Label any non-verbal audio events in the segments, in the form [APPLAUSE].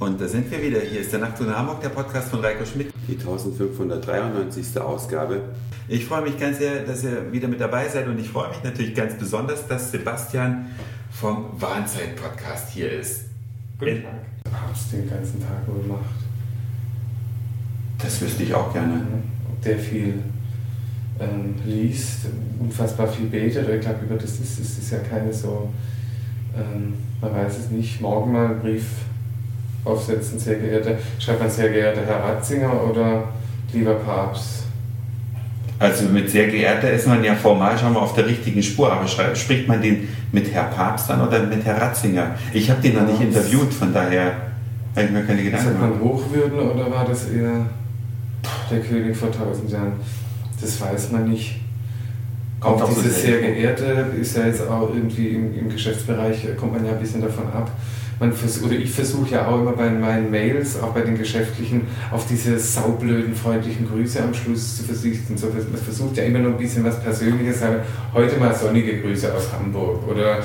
Und da sind wir wieder. Hier ist der Nacht in Hamburg, der Podcast von Reiko Schmidt. Die 1593. Ausgabe. Ich freue mich ganz sehr, dass ihr wieder mit dabei seid und ich freue mich natürlich ganz besonders, dass Sebastian vom Warnzeit-Podcast hier ist. Guten Tag. Papst den ganzen Tag wohl macht. Das wüsste ich auch gerne. Ob der viel ähm, liest, unfassbar viel betet. Ich glaube, über das ist, das ist ja keine so, ähm, man weiß es nicht. Morgen mal einen Brief aufsetzen, sehr geehrter, schreibt man sehr geehrter Herr Ratzinger oder lieber Papst? Also mit sehr geehrter ist man ja formal schon mal auf der richtigen Spur, aber spricht man den mit Herr Papst dann oder mit Herr Ratzinger? Ich habe den noch nicht interviewt, von daher habe ich mir keine Gedanken Sagt man Hochwürden oder war das eher der König vor tausend Jahren? Das weiß man nicht. Kommt auch so dieses sehr geehrte ist ja jetzt auch irgendwie im, im Geschäftsbereich, kommt man ja ein bisschen davon ab. Man vers oder ich versuche ja auch immer bei meinen Mails, auch bei den geschäftlichen, auf diese saublöden, freundlichen Grüße am Schluss zu verzichten. So, man versucht ja immer noch ein bisschen was Persönliches, sagen, heute mal sonnige Grüße aus Hamburg oder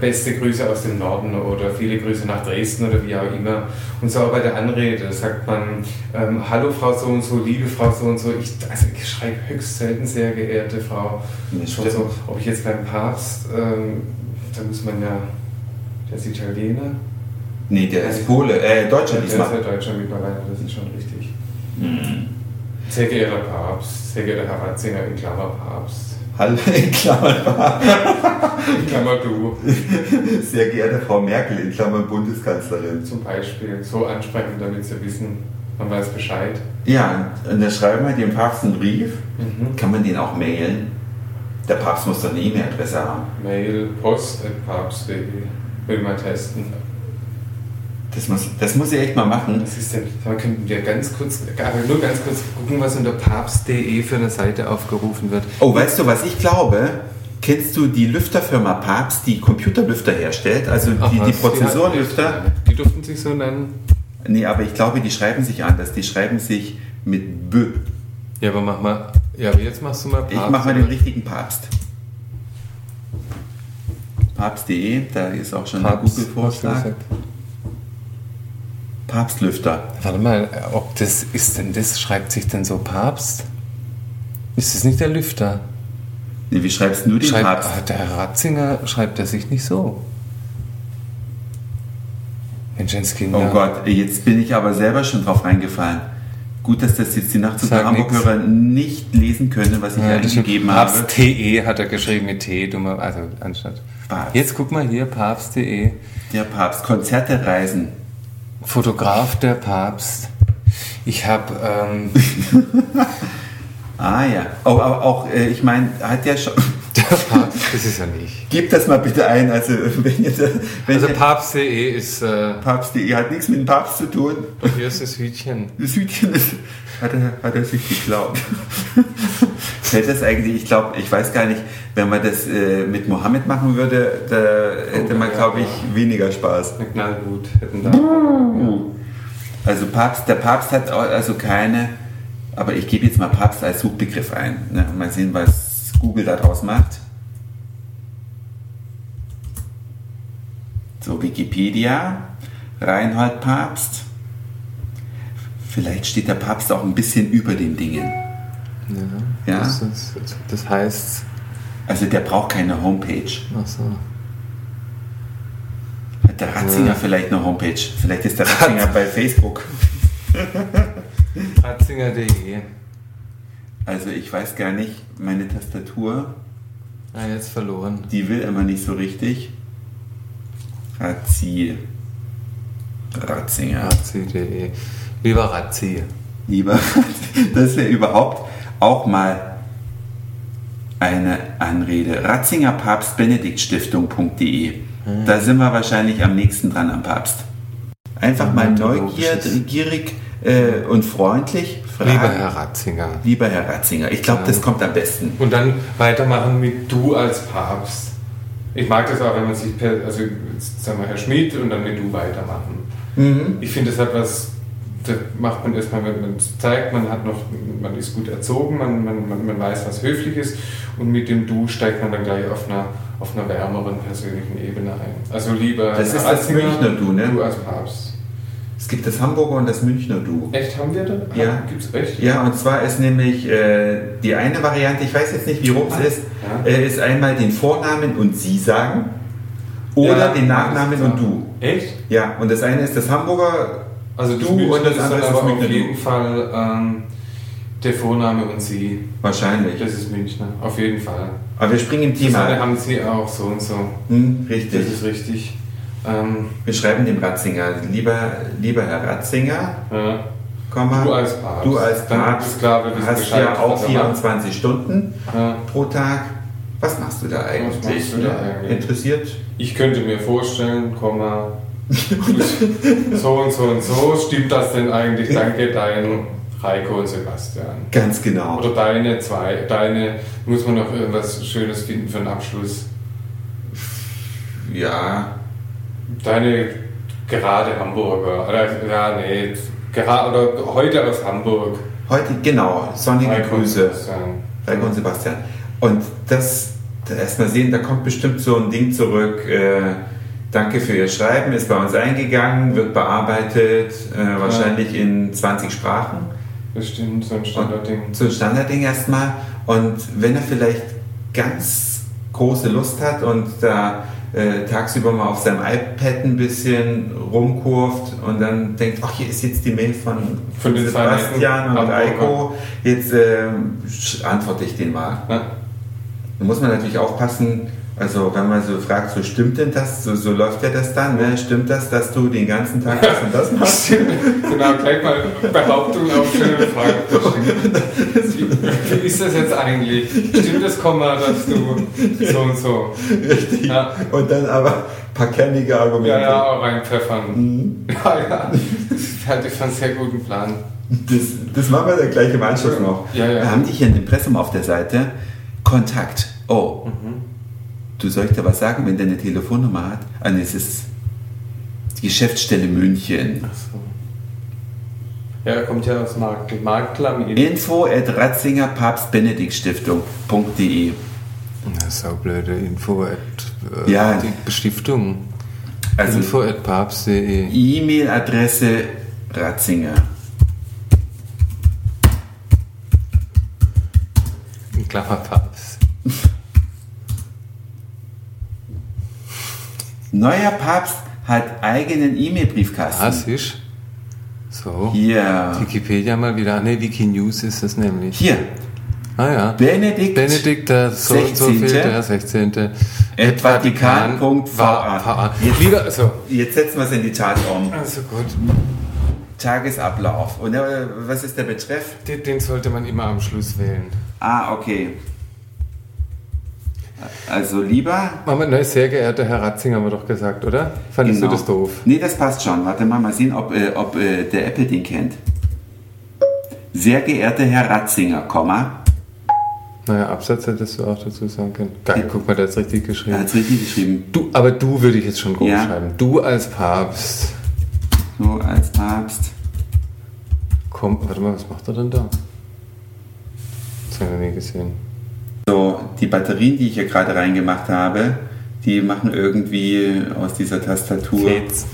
beste Grüße aus dem Norden oder viele Grüße nach Dresden oder wie auch immer. Und so auch bei der Anrede sagt man, ähm, hallo Frau so und so, liebe Frau so und so. Ich, also ich schreibe höchst selten sehr geehrte Frau. Schon so, ob ich jetzt beim Papst, ähm, da muss man ja, der ist Italiener. Nee, der ist Pole, äh, Deutscher Der ist diesmal. ja Deutscher mittlerweile, das ist schon richtig. Mhm. Sehr geehrter Papst, sehr geehrter Herr Ratzinger, in Klammer Papst. Hallo, in Klammern, In Klammer du, sehr geehrte Frau Merkel, in Klammern Bundeskanzlerin. zum Beispiel. So ansprechen, damit sie wissen, man weiß Bescheid. Ja, und dann schreiben wir dem Papst einen Brief. Mhm. Kann man den auch mailen? Der Papst muss doch eine E-Mail-Adresse haben. Mail, post at papst.de. Will mal testen. Das muss, das muss ich echt mal machen. Was ist denn? Mal, könnten wir ganz kurz, aber nur ganz kurz gucken, was unter papst.de für eine Seite aufgerufen wird. Oh, weißt du, was ich glaube? Kennst du die Lüfterfirma Papst, die Computerlüfter herstellt? Also die, Ach die Prozessorenlüfter? Die durften sich so nennen. Nee, aber ich glaube, die schreiben sich anders. Die schreiben sich mit B. Ja, aber mach mal. Ja, aber jetzt machst du mal Ich mache mal den richtigen Papst. Papst.de, da ist auch schon der Papst, Google-Vorschlag. Papstlüfter. Warte mal, ob das ist denn das, schreibt sich denn so Papst? Ist das nicht der Lüfter? Nee, wie schreibst du den Schreibt, Papst? ah, der Herr Ratzinger schreibt er sich nicht so. Menschenskinder. Oh Gott, jetzt bin ich aber selber schon drauf reingefallen. Gut, dass das jetzt die Nacht zu Hamburg-Hörer nicht lesen können, was ich Ja, eingegeben habe. Papst.de hat er geschrieben mit T, dummer, also anstatt. Papst. Jetzt guck mal hier, Papst.de. Der Papst. Konzerte, Reisen. Fotograf der Papst. Ich habe, ähm, [LAUGHS] Ah ja. Oh, aber auch, äh, ich meine, hat ja schon. [LAUGHS] der Papst, das ist er nicht. Gebt das mal bitte ein. Also, wenn ihr, wenn Also Papst.de ist, äh, Papst.de hat nichts mit dem Papst zu tun. und hier ist das Hütchen. Das Hütchen ist, hat, er, hat er sich geklaut. Fällt das eigentlich, ich glaube, ich weiß gar nicht, wenn man das äh, mit Mohammed machen würde, da hätte man, ja, glaube ich, ja. weniger Spaß. Eine Knallhut hätten da. Also Papst, der Papst hat also keine, aber ich gebe jetzt mal Papst als Suchbegriff ein. Ne? Mal sehen, was Google daraus macht. So, Wikipedia, Reinhold Papst. Vielleicht steht der Papst auch ein bisschen über den Dingen. Ja. Ja. Das, ist, das heißt, Also der braucht keine Homepage. ach so. Hat der Ratzinger Ja. vielleicht eine Homepage? Vielleicht ist der Ratzinger bei Facebook. [LAUGHS] Ratzinger.de. Also ich weiß gar nicht, meine Tastatur, Ah, jetzt verloren. die will immer nicht so richtig. Razzi. Ratzinger. Razzi.de. Lieber Razzi. Lieber, das wäre überhaupt auch mal eine Anrede. Ratzinger Papst Benedikt Stiftung.de. Da sind wir wahrscheinlich am nächsten dran am Papst. Einfach mal neugierig äh, und freundlich fragen. Lieber Herr Ratzinger. Lieber Herr Ratzinger. Ich glaube, Ja. das kommt am besten. Und dann weitermachen mit du als Papst. Ich mag das auch, wenn man sich, per, also sagen wir Herr Schmidt und dann mit du weitermachen. Mhm. Ich finde, das hat was, das macht man erstmal, wenn man es zeigt, man hat noch, man ist gut erzogen, man, man, man, man weiß, was höflich ist und mit dem Du steigt man dann gleich auf einer, auf einer wärmeren persönlichen Ebene ein. Also lieber Das ist das Ratzinger, Münchner Du, ne? Du als Papst. Es gibt das Hamburger und das Münchner Du. Echt, haben wir da? Ja. Gibt's echt? Ja, und zwar ist nämlich äh, die eine Variante, ich weiß jetzt nicht, wie rum es ist, Ja. äh, ist einmal den Vornamen und Sie sagen oder Ja, den Nachnamen und Du. Echt? Ja, und das eine ist das Hamburger Also Du und das ist andere ist das aber auf Münchner jeden. Fall ähm, der Vorname und Sie. wahrscheinlich. Das ist Münchner, auf jeden Fall. Aber wir springen im Das Thema. haben Sie auch so und so. Hm, Das richtig. ist richtig. Ähm, Wir schreiben dem Ratzinger, lieber, lieber Herr Ratzinger, ja. Komma, Du als Papst. du als Papst klar, hast ja auch was er macht. 24 Stunden Ja. pro Tag. Was machst du da eigentlich? machst du da eigentlich? Interessiert? Ich könnte mir vorstellen, Komma, so und so und so, stimmt das denn eigentlich? Danke, dein Reiko und Sebastian. Ganz genau. Oder deine zwei, deine, muss man noch irgendwas Schönes finden für einen Abschluss. Ja, Deine gerade Hamburger, oder, ja, nee, gerade, oder heute aus Hamburg. heute, genau, sonnige Reiko und Grüße. Sebastian. Heiko und Sebastian. Und das, erstmal sehen, da kommt bestimmt so ein Ding zurück. Äh, danke für Ihr Schreiben, ist bei uns eingegangen, wird bearbeitet, äh, wahrscheinlich in 20 Sprachen. Bestimmt, so ein Standardding. So ein Standardding erstmal. Und wenn er vielleicht ganz große Lust hat und da äh, tagsüber mal auf seinem iPad ein bisschen rumkurft und dann denkt, ach, hier ist jetzt die Mail von, Von Sebastian und. Reiko, jetzt ähm, antworte ich den mal. Ja. Da muss man natürlich aufpassen, also wenn man so fragt, so stimmt denn das, so, so läuft ja das dann, ne? stimmt das, dass du den ganzen Tag das und das machst? [LAUGHS] Genau, gleich mal Behauptung auf schöne [LAUGHS] Frage. Wie ist das jetzt eigentlich? Stimmt das Komma, dass du so und so? Richtig. Ja. Und dann aber ein paar kernige Argumente. Ja, ja, auch reinpfeffern. Mhm. [LAUGHS] Ja, ja. Das halte ich für einen sehr guten Plan. Das, das machen wir dann gleich im Anschluss noch. Ja, ja. Wir haben die hier im Impressum auf der Seite. Kontakt. Oh. Mhm. Du soll ich dir was sagen, wenn der eine Telefonnummer hat? Ah, nee, es ist die Geschäftsstelle München. Ach so. Ja, er kommt ja aus Markt, Marktlamin. Info at ratzingerpapstbenediktstiftung.de Na, saublöde Info at äh, Ja. die Bestiftung. Also- Info at papst.de. E-Mail-Adresse Ratzinger. In Klammer [LAUGHS] Neuer Papst hat eigenen E-Mail-Briefkasten. Das ist so. Hier. Wikipedia mal wieder. Ne, Wikinews ist es nämlich. Hier. Ah ja. Benedikt. Benedikt, der so und so 16.. viel, der 16. At vatikan.va. Va- Jetzt- Wieder, also. Jetzt setzen wir es in die Tat um. Also gut. Tagesablauf. Und äh, was ist der Betreff? Den, den sollte man immer am Schluss wählen. Ah, okay. Also lieber. Mama, ne, sehr geehrter Herr Ratzinger, haben wir doch gesagt, oder? Fandest Genau. du das doof? Nee, das passt schon. Warte mal, mal sehen, ob, äh, ob äh, der Apple den kennt. Sehr geehrter Herr Ratzinger, Komma. Naja, Absatz hättest du auch dazu sagen können. Geil, guck mal, der ist richtig Er geschrieben. hat es richtig geschrieben. Du, aber du würde ich jetzt schon groß Ja. schreiben. Du als Papst. So als Papst. Komm, warte mal, was macht er denn da? Das habe ich noch nie gesehen. So, die Batterien, die ich hier gerade reingemacht habe, die machen irgendwie aus dieser Tastatur. Fez.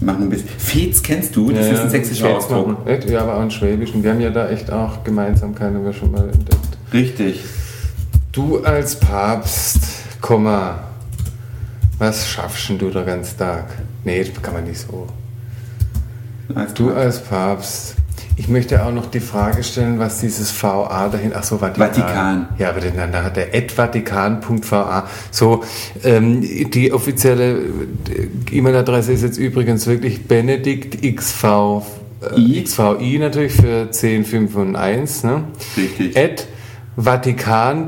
Machen ein bisschen. Fez kennst du? Das ist ein sächsischer ja, Ausdruck. Ja, aber auch ein Schwäbischen. Wir haben ja da echt auch Gemeinsamkeiten, haben wir schon mal entdeckt. Richtig. Du als Papst, Komma, was schaffst denn du den ganzen Tag? Nee, das kann man nicht so. Als Du als Papst. Ich möchte auch noch die Frage stellen, was dieses VA dahin. Ach so, Vatikan. Vatikan. Ja, aber dann, hat der advatikan.va. So, ähm, die offizielle äh, E-Mail-Adresse ist jetzt übrigens wirklich Benedikt XV. Äh. XVI natürlich für 1051, ne? Richtig. At vatikan.va.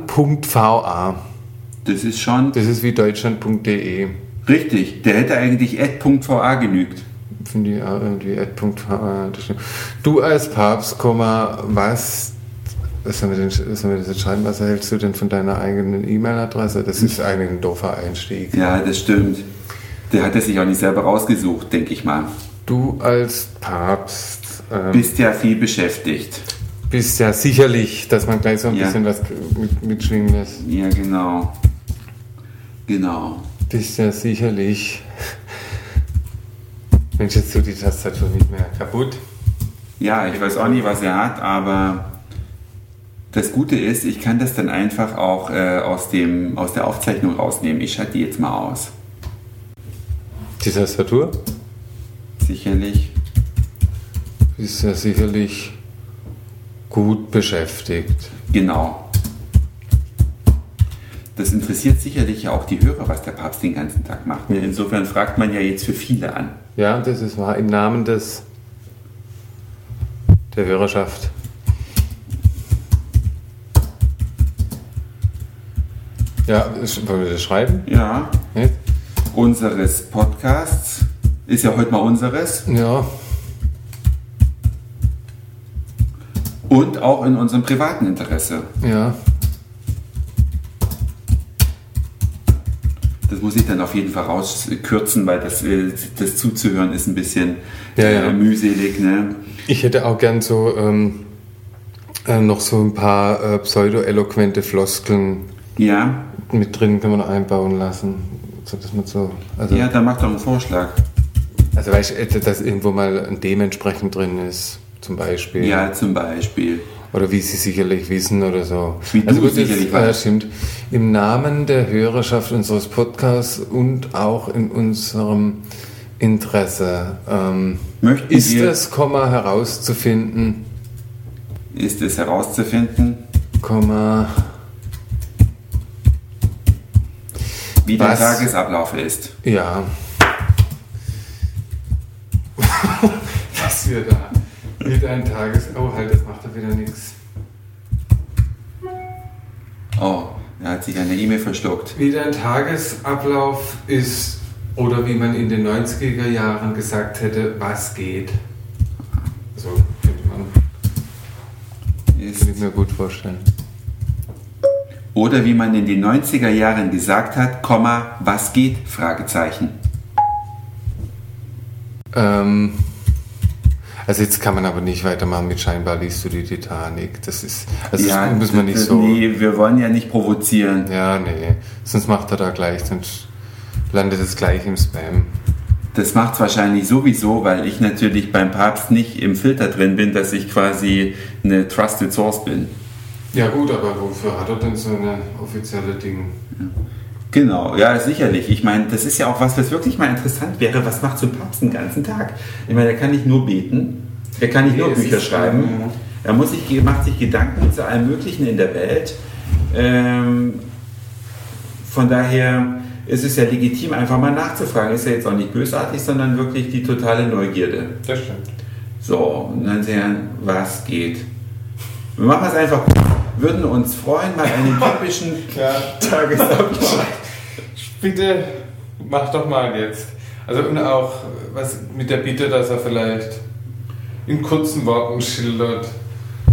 Das ist schon Das ist wie deutschland.de. richtig. Der hätte eigentlich ad.va genügt. Ich auch irgendwie ad.va. das stimmt. Du als Papst, was, was sollen wir, denn, was sollen wir das jetzt schreiben? Was erhältst du denn von deiner eigenen E-Mail-Adresse? Das ist eigentlich ein doofer Einstieg. Ja, das stimmt. Der hat er sich auch nicht selber rausgesucht, denke ich mal. Du als Papst ähm, Bist ja viel beschäftigt. bist ja sicherlich, dass man gleich so ein Ja. bisschen was mit, mitschwingen lässt. Ja, genau. Genau. Bist ja sicherlich, Mensch, jetzt tut die Tastatur nicht mehr kaputt. Ja, ich weiß auch nicht, was er hat, aber das Gute ist, ich kann das dann einfach auch äh, aus, dem, aus der Aufzeichnung rausnehmen. Ich schalte die jetzt mal aus. Die Tastatur Sicherlich. ist ja sicherlich gut beschäftigt. Genau. Das interessiert sicherlich auch die Hörer, was der Papst den ganzen Tag macht. Insofern fragt man ja jetzt für viele an. Ja, das ist wahr. Im Namen des der Hörerschaft. Ja, wollen wir das schreiben? Ja, Ne? unseres Podcasts ist ja heute mal unseres Ja, und auch in unserem privaten Interesse. ja. Das muss ich dann auf jeden Fall rauskürzen, weil das, das zuzuhören ist ein bisschen Ja, ja. äh, mühselig. Ne? Ich hätte auch gern so ähm, äh, noch so ein paar äh, pseudo-eloquente Floskeln Ja, mit drin kann man einbauen lassen. So, dass man so, also, ja, dann mach doch einen Vorschlag. also weißt du, dass irgendwo mal ein dementsprechend drin ist, zum Beispiel. Ja, zum Beispiel. Oder wie Sie sicherlich wissen oder so. Wie also gut, sicherlich das, äh, stimmt. Im Namen der Hörerschaft unseres Podcasts und auch in unserem Interesse ähm, Möchten ist wir- es, Komma, herauszufinden, Ist es herauszufinden, Komma, wie der Was? Tagesablauf ist. ja, [LAUGHS] Was wir da mit einem Tages... Oh, halt, das macht doch wieder nichts. Oh, er hat sich eine E-Mail verschluckt. Wie dein Tagesablauf ist oder wie man in den 90er Jahren gesagt hätte, was geht. So könnte man. Ist, kann ich mir gut vorstellen. oder wie man in den 90er Jahren gesagt hat, Komma, was geht? Fragezeichen. Ähm, also jetzt kann man aber nicht weitermachen mit scheinbar liest du die Titanic. Das ist, also das muss man nicht so. Nee, wir wollen ja nicht provozieren. Ja, nee. Sonst macht er da gleich, sonst landet es gleich im Spam. Das macht es wahrscheinlich sowieso, weil ich natürlich beim Papst nicht im Filter drin bin, dass ich quasi eine Trusted Source bin. Ja gut, aber wofür hat er denn so eine offizielle Ding? Genau, ja, sicherlich. Ich meine, das ist ja auch was, was wirklich mal interessant wäre. Was macht so ein Papst den ganzen Tag? Ich meine, er kann nicht nur beten, er kann nicht Nee, nur Bücher schreiben. ja. Er muss sich, macht sich Gedanken zu allem Möglichen in der Welt. Ähm, von daher ist es ja legitim, einfach mal nachzufragen. Ist ja jetzt auch nicht bösartig, sondern wirklich die totale Neugierde. Das stimmt. So, und dann sehen, was geht. Wir machen es einfach. Würden uns freuen, mal einen typischen Ja. [LAUGHS] Tagesablauf. Bitte mach doch mal jetzt. Also und auch was mit der Bitte, dass er vielleicht in kurzen Worten schildert,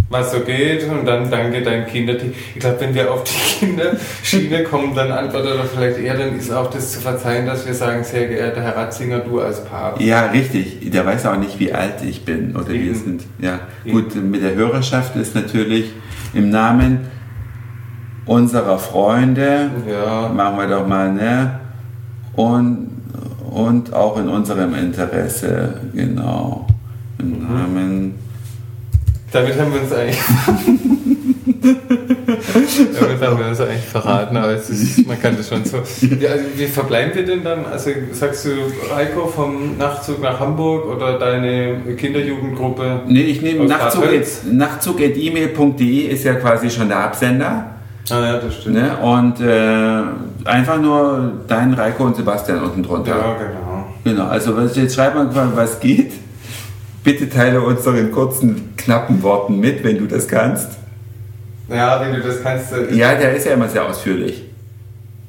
was so geht und dann danke dein Kinderteam. Ich glaube, wenn wir auf die [LAUGHS] Kinderschiene kommen, dann antwortet er vielleicht eher, dann ist auch das zu verzeihen, dass wir sagen, sehr geehrter Herr Ratzinger, du als Papst. Ja, richtig. Der weiß auch nicht, wie alt ich bin oder wir Eben. sind. Ja, Eben. gut, mit der Hörerschaft ist natürlich im Namen unserer Freunde, Ja. machen wir doch mal, ne? Und, und auch in unserem Interesse, genau. Im Mhm. Namen. Damit haben wir uns eigentlich, [LAUGHS] Damit haben wir uns eigentlich verraten, aber ist, man kann das schon so. ja, also wie verbleiben wir denn dann? Also sagst du Reiko vom Nachtzug nach Hamburg oder deine Kinderjugendgruppe? Nee, ich nehme Nachtzug, nachtzug.email.de ist ja quasi schon der Absender. Ah ja, das stimmt. Ne? Und äh, einfach nur dein Reiko und Sebastian unten drunter. Ja, genau. Genau, also jetzt schreib mal, was geht. Bitte teile uns doch in kurzen, knappen Worten mit, wenn du das kannst. Ja, wenn du das kannst. Ja, der ist ja immer sehr ausführlich.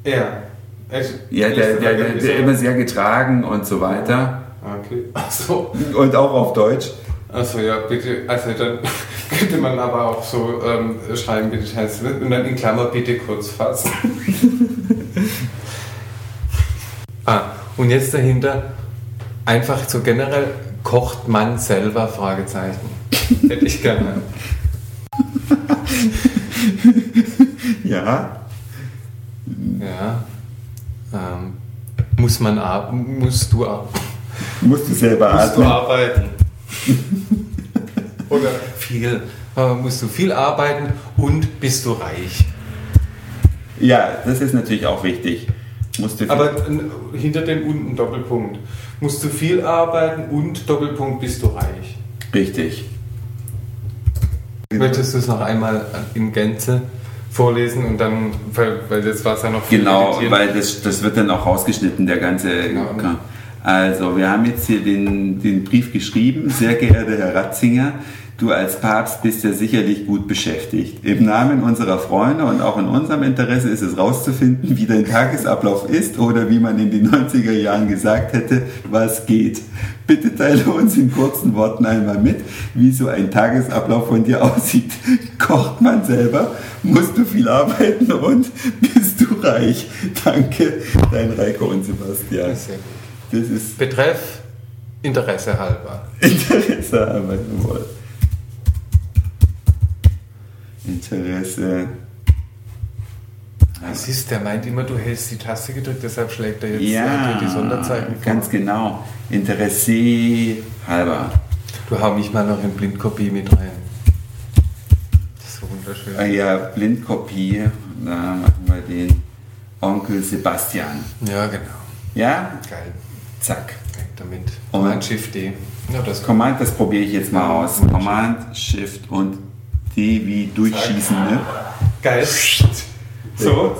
Ja. Echt? Ja, der, der, der, der immer sehr getragen und so weiter. Okay. Achso. Und auch auf Deutsch. Achso, ja, bitte. Also dann könnte man aber auch so ähm, schreiben, bitte teilst du mit und dann in Klammer bitte kurz fassen. [LAUGHS] Ah, und jetzt dahinter einfach so generell kocht man selber Fragezeichen. [LAUGHS] Hätte ich gerne. Ja. Ja. Ähm, muss man ab, musst du ab. Musst du selber Musst du atmen. arbeiten. [LAUGHS] Oder viel. Äh, musst du viel arbeiten und bist du reich. Ja, das ist natürlich auch wichtig. Musst du Aber hinter dem unten Doppelpunkt. Musst du viel arbeiten und Doppelpunkt bist du reich. richtig. Möchtest du es noch einmal in Gänze vorlesen und dann, weil, weil jetzt war es ja noch viel Genau, irritierend. weil das, das wird dann auch rausgeschnitten, der ganze. Genau. Also, wir haben jetzt hier den, den Brief geschrieben. Sehr geehrter Herr Ratzinger, du als Papst bist ja sicherlich gut beschäftigt. Im Namen unserer Freunde und auch in unserem Interesse ist es rauszufinden, wie dein Tagesablauf ist oder wie man in den 90er Jahren gesagt hätte, was geht. Bitte teile uns in kurzen Worten einmal mit, wie so ein Tagesablauf von dir aussieht. Kocht man selber? Musst du viel arbeiten und bist du reich? Danke, dein Reiko und Sebastian. Das ist Betreff Interesse halber. Interesse, aber jawohl. Interesse. Das ist, der meint immer, du hältst die Taste gedrückt, deshalb schlägt er jetzt Ja, äh, die Sonderzeichen vor. ganz genau. Interesse halber. Du hau mich mal noch in Blindkopie mit rein. Das ist so wunderschön. Ah ja, Blindkopie. Da machen wir den Onkel Sebastian. Ja, genau. Ja, Geil. zack. Weg damit. Command Shift D. Ja, das. Command, das probiere ich jetzt mal aus. Command, Shift und D wie durchschießen. Ne? Geil. So.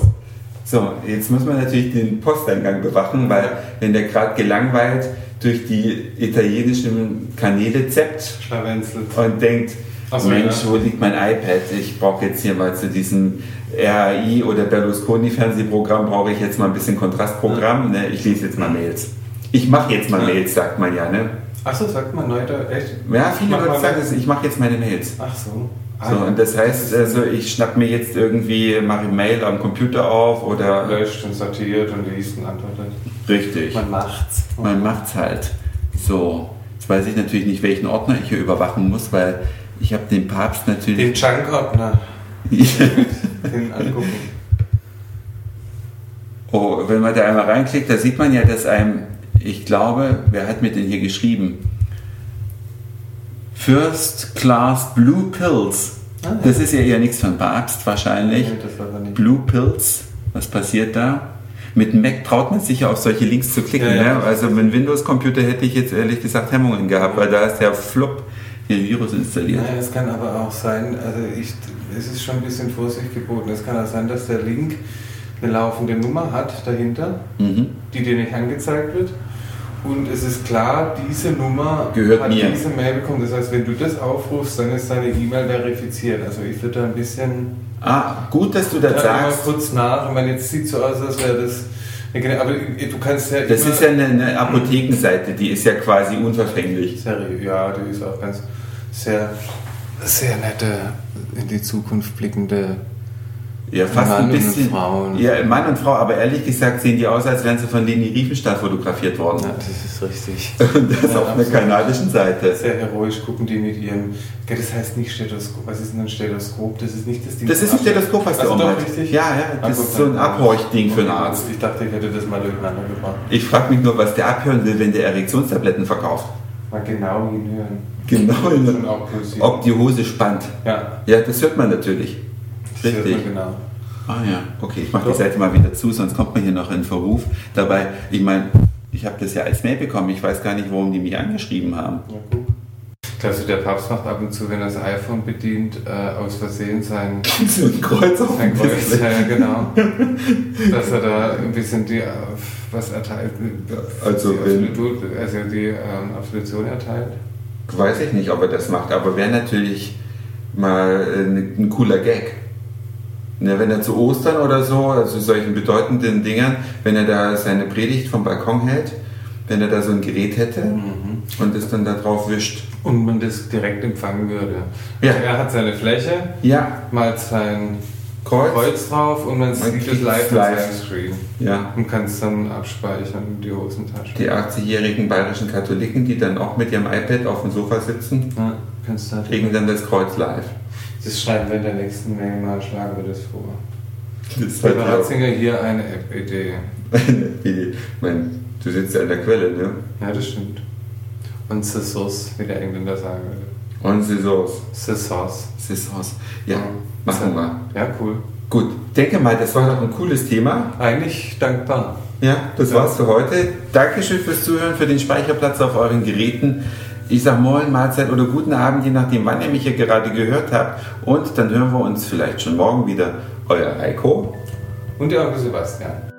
So, jetzt muss man natürlich den Posteingang bewachen, weil wenn der gerade gelangweilt durch die italienischen Kanäle Schlawenzelt. und denkt, so, Mensch, ja. wo liegt mein iPad? Ich brauche jetzt hier mal zu diesem RAI oder Berlusconi Fernsehprogramm brauche ich jetzt mal ein bisschen Kontrastprogramm. Ne? Ich lese jetzt mal Mails. Ich mache jetzt mal Ja. Mails, sagt man ja. Ne? Achso, sagt man Neuter, echt? Ja, viele Leute sagen es, ich mache jetzt meine Mails. Ach so. So, ja. und das heißt, also ich schnapp mir jetzt irgendwie, mache Mail am Computer auf oder. löscht und sortiert und liest und antwortet. Richtig. Man macht's. Man macht's halt. So. Jetzt weiß ich natürlich nicht, welchen Ordner ich hier überwachen muss, weil ich habe den Papst Den natürlich. Junk-Ordner. [LAUGHS] Den angucken. oh, wenn man da einmal reinklickt, da sieht man ja, dass einem, ich glaube, wer hat mir denn hier geschrieben? First Class Blue Pills. Ah, ja. Das ist ja eher nichts von Papst wahrscheinlich. Nee. Blue Pills, was passiert da? Mit Mac traut man sich ja auf solche Links zu klicken. Ja, ja. Ne? Also mit einem Windows-Computer hätte ich jetzt ehrlich gesagt Hemmungen gehabt, weil da ist der Flop, der Virus installiert. Naja, es kann aber auch sein, also ich, es ist schon ein bisschen Vorsicht geboten. Es kann auch sein, dass der Link eine laufende Nummer hat dahinter, Mhm. die dir nicht angezeigt wird. Und es ist klar, diese Nummer Gehört hat mir. diese Mail bekommen. Das heißt, wenn du das aufrufst, dann ist deine E-Mail verifiziert. Also ich würde da ein bisschen Ah, gut, dass du das da sagst. kurz nach. Ich meine, jetzt sieht so aus, als wäre das. Aber du kannst ja Das ist ja eine, eine Apothekenseite, die ist ja quasi unverfänglich. Seriös, ja, die ist auch ganz sehr, sehr nette, in die Zukunft blickende. Ja, fast Mann ein und bisschen. Frauen. Ja, Mann und Frau, aber ehrlich gesagt sehen die aus, als wären sie von Leni Riefenstahl fotografiert worden. Ja, das ist richtig. [LAUGHS] Und das Ja, auf absolut. kanadischen Seite. Sehr heroisch gucken die mit ihrem. Das heißt nicht Stethoskop. Was ist denn ein Stethoskop? Das ist nicht das Ding. Das ist ein Stethoskop, was der um doch, richtig? Ja, ja, Ah, das ist so ein Abhorchding für einen Arzt. Ich dachte, ich hätte das mal durcheinander gebracht. Ich frage mich nur, was der abhören will, wenn der Erektionstabletten verkauft. Mal genau hinhören. Genau, auch pulsieren. ob die Hose spannt. Ja, Ja, das hört man natürlich. Richtig. genau. Ah ja, okay, ich mache die. Seite mal wieder zu, sonst kommt man hier noch in Verruf. Dabei, ich meine, ich habe das ja als Mail bekommen, ich weiß gar nicht, warum die mich angeschrieben haben. Ja, gut. Glaubst du, der Papst macht ab und zu, wenn er das iPhone bedient, äh, aus Versehen sein, [LAUGHS] So ein Kreuz auf sein Kreuz? Ja, genau. [LAUGHS] Dass er da ein bisschen die, äh, was erteilt, Also die, also die ähm, Absolution erteilt. Weiß ich nicht, ob er das macht, aber wäre natürlich mal äh, ein cooler Gag. Ne, wenn er zu Ostern oder so, also solchen bedeutenden Dingern, wenn er da seine Predigt vom Balkon hält, wenn er da so ein Gerät hätte Mhm. und es dann da drauf wischt. Und man das direkt empfangen würde. Ja. Er hat seine Fläche, Ja, malt sein Kreuz. Kreuz drauf und man, Man sieht es live auf seinem Screen. Ja, Und kann es dann abspeichern in die Hosentasche. die 80-jährigen bayerischen Katholiken, die dann auch mit ihrem iPad auf dem Sofa sitzen, Ja, halt kriegen dann das Kreuz live. Das schreiben wir in der nächsten Mail mal, schlagen wir das vor. Das Lieber halt Ratzinger, hier eine App-Idee. wie mein Du sitzt ja an der Quelle, ne? Ja, das stimmt. Und the sauce, wie der Engländer sagen würde. Und the sauce. The sauce. The sauce. Ja, machen wir. Ja, cool. Gut, denke mal, das war doch ein cooles Thema. Eigentlich dankbar. Ja, das Ja. war's für heute. Dankeschön fürs Zuhören, für den Speicherplatz auf euren Geräten. Ich sag Moin, Mahlzeit oder guten Abend, je nachdem, wann ihr mich hier gerade gehört habt. Und dann hören wir uns vielleicht schon morgen wieder. Euer Heiko. Und der Onkel Sebastian.